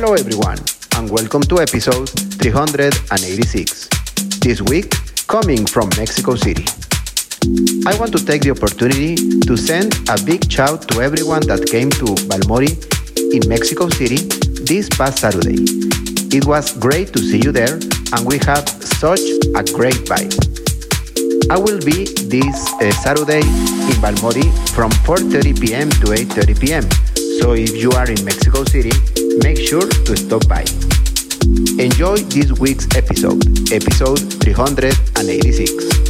Hello, everyone, and welcome to episode 386. This week, coming from Mexico City. I want to take the opportunity to send a big shout to everyone that came to Balmori in Mexico City this past Saturday. It was great to see you there, and we have such a great vibe. I will be this uh, Saturday in Balmori from 4:30 p.m. to 8:30 p.m. So if you are in Mexico City, make sure to stop by. Enjoy this week's episode, episode 386.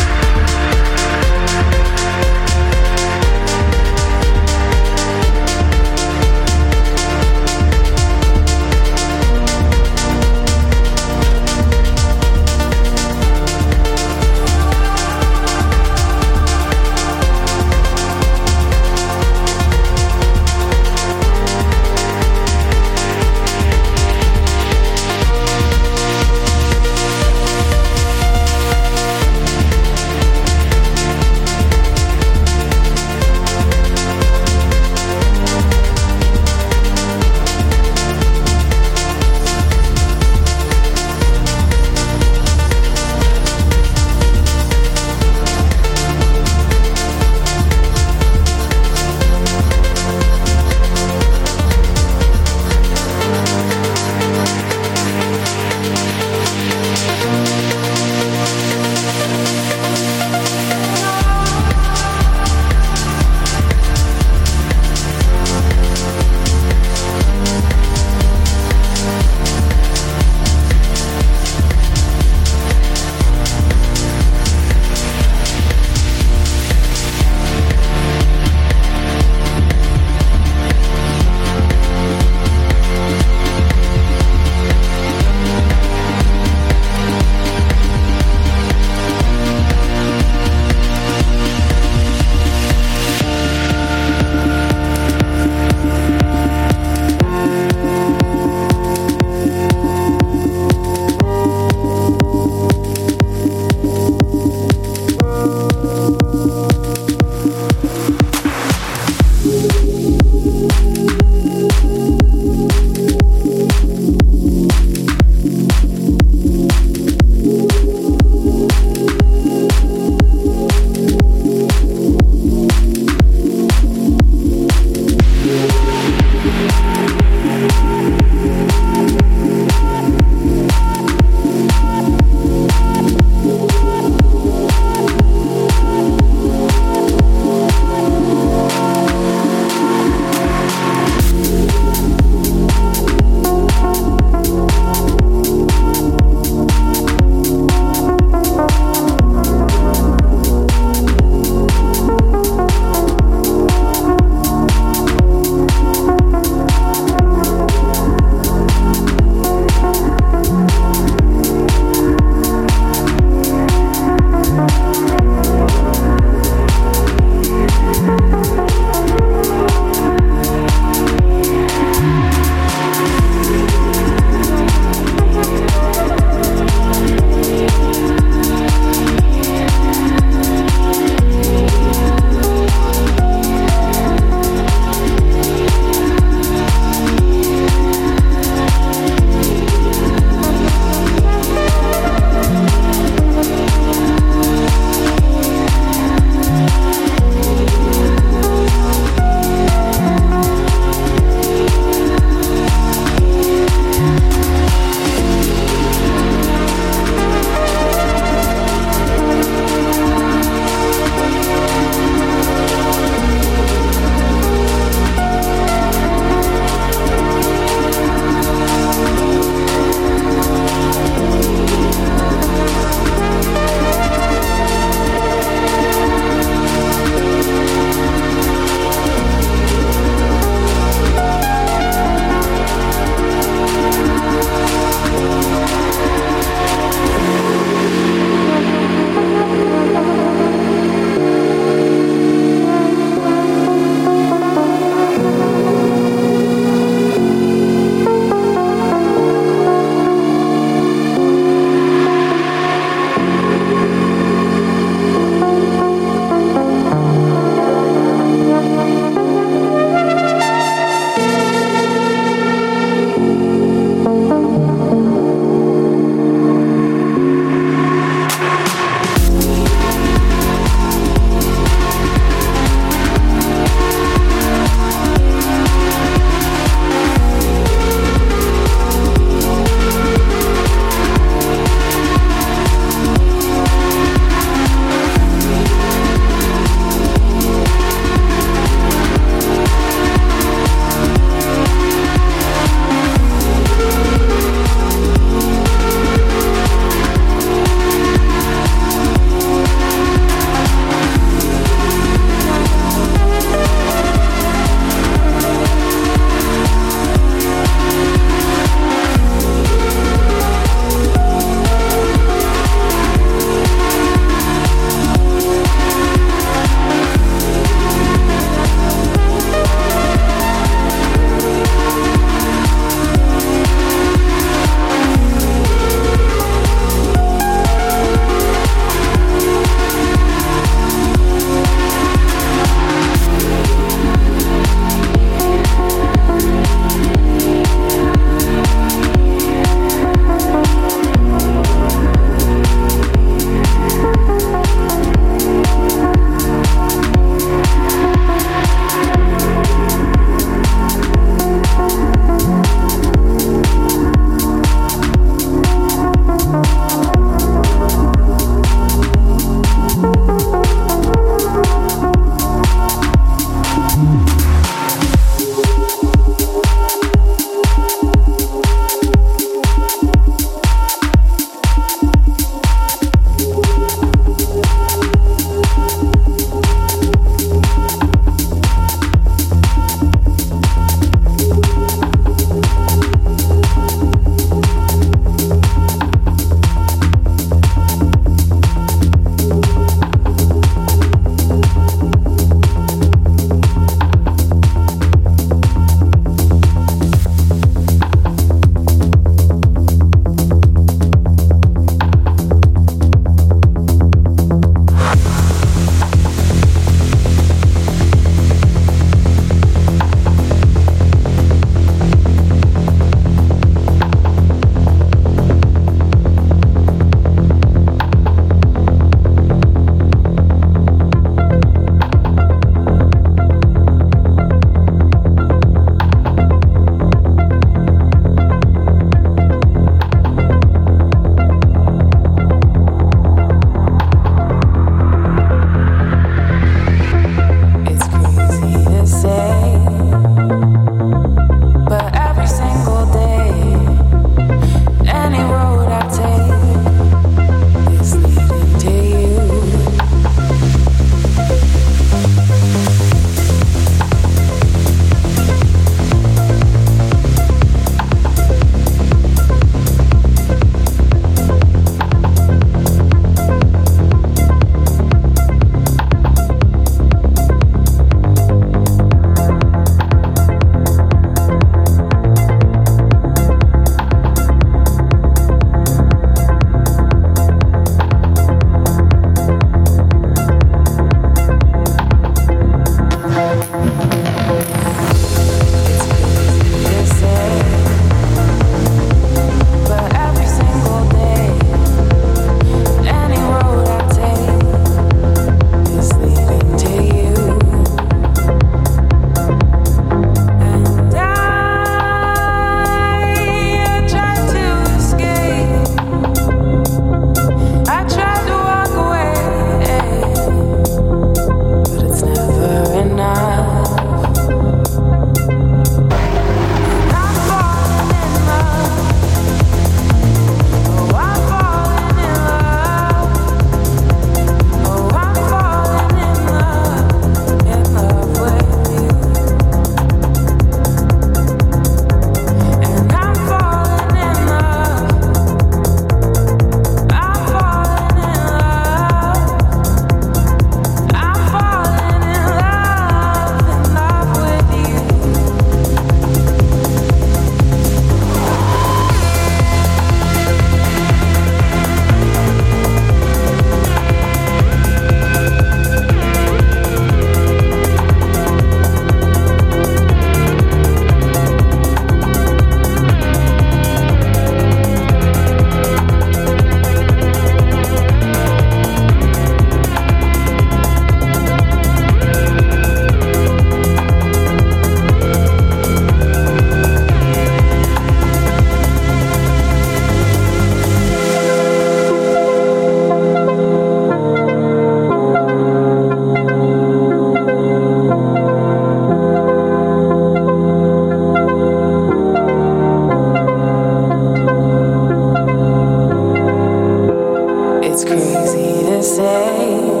say.